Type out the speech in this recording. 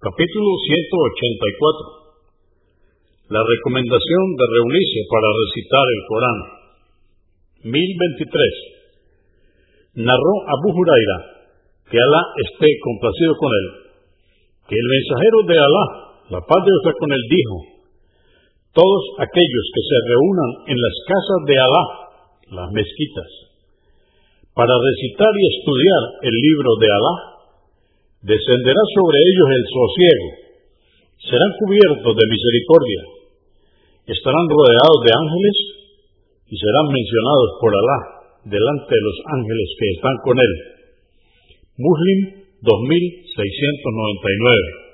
Capítulo 184. La recomendación de reunirse para recitar el Corán. 1023. Narró Abu Huraira, que Alá esté complacido con él, que el mensajero de Alá, la paz de Dios con él, dijo, todos aquellos que se reúnan en las casas de Alá, las mezquitas, para recitar y estudiar el libro de Alá, descenderá sobre ellos el sosiego, serán cubiertos de misericordia, estarán rodeados de ángeles y serán mencionados por Alá delante de los ángeles que están con él. Muslim 2699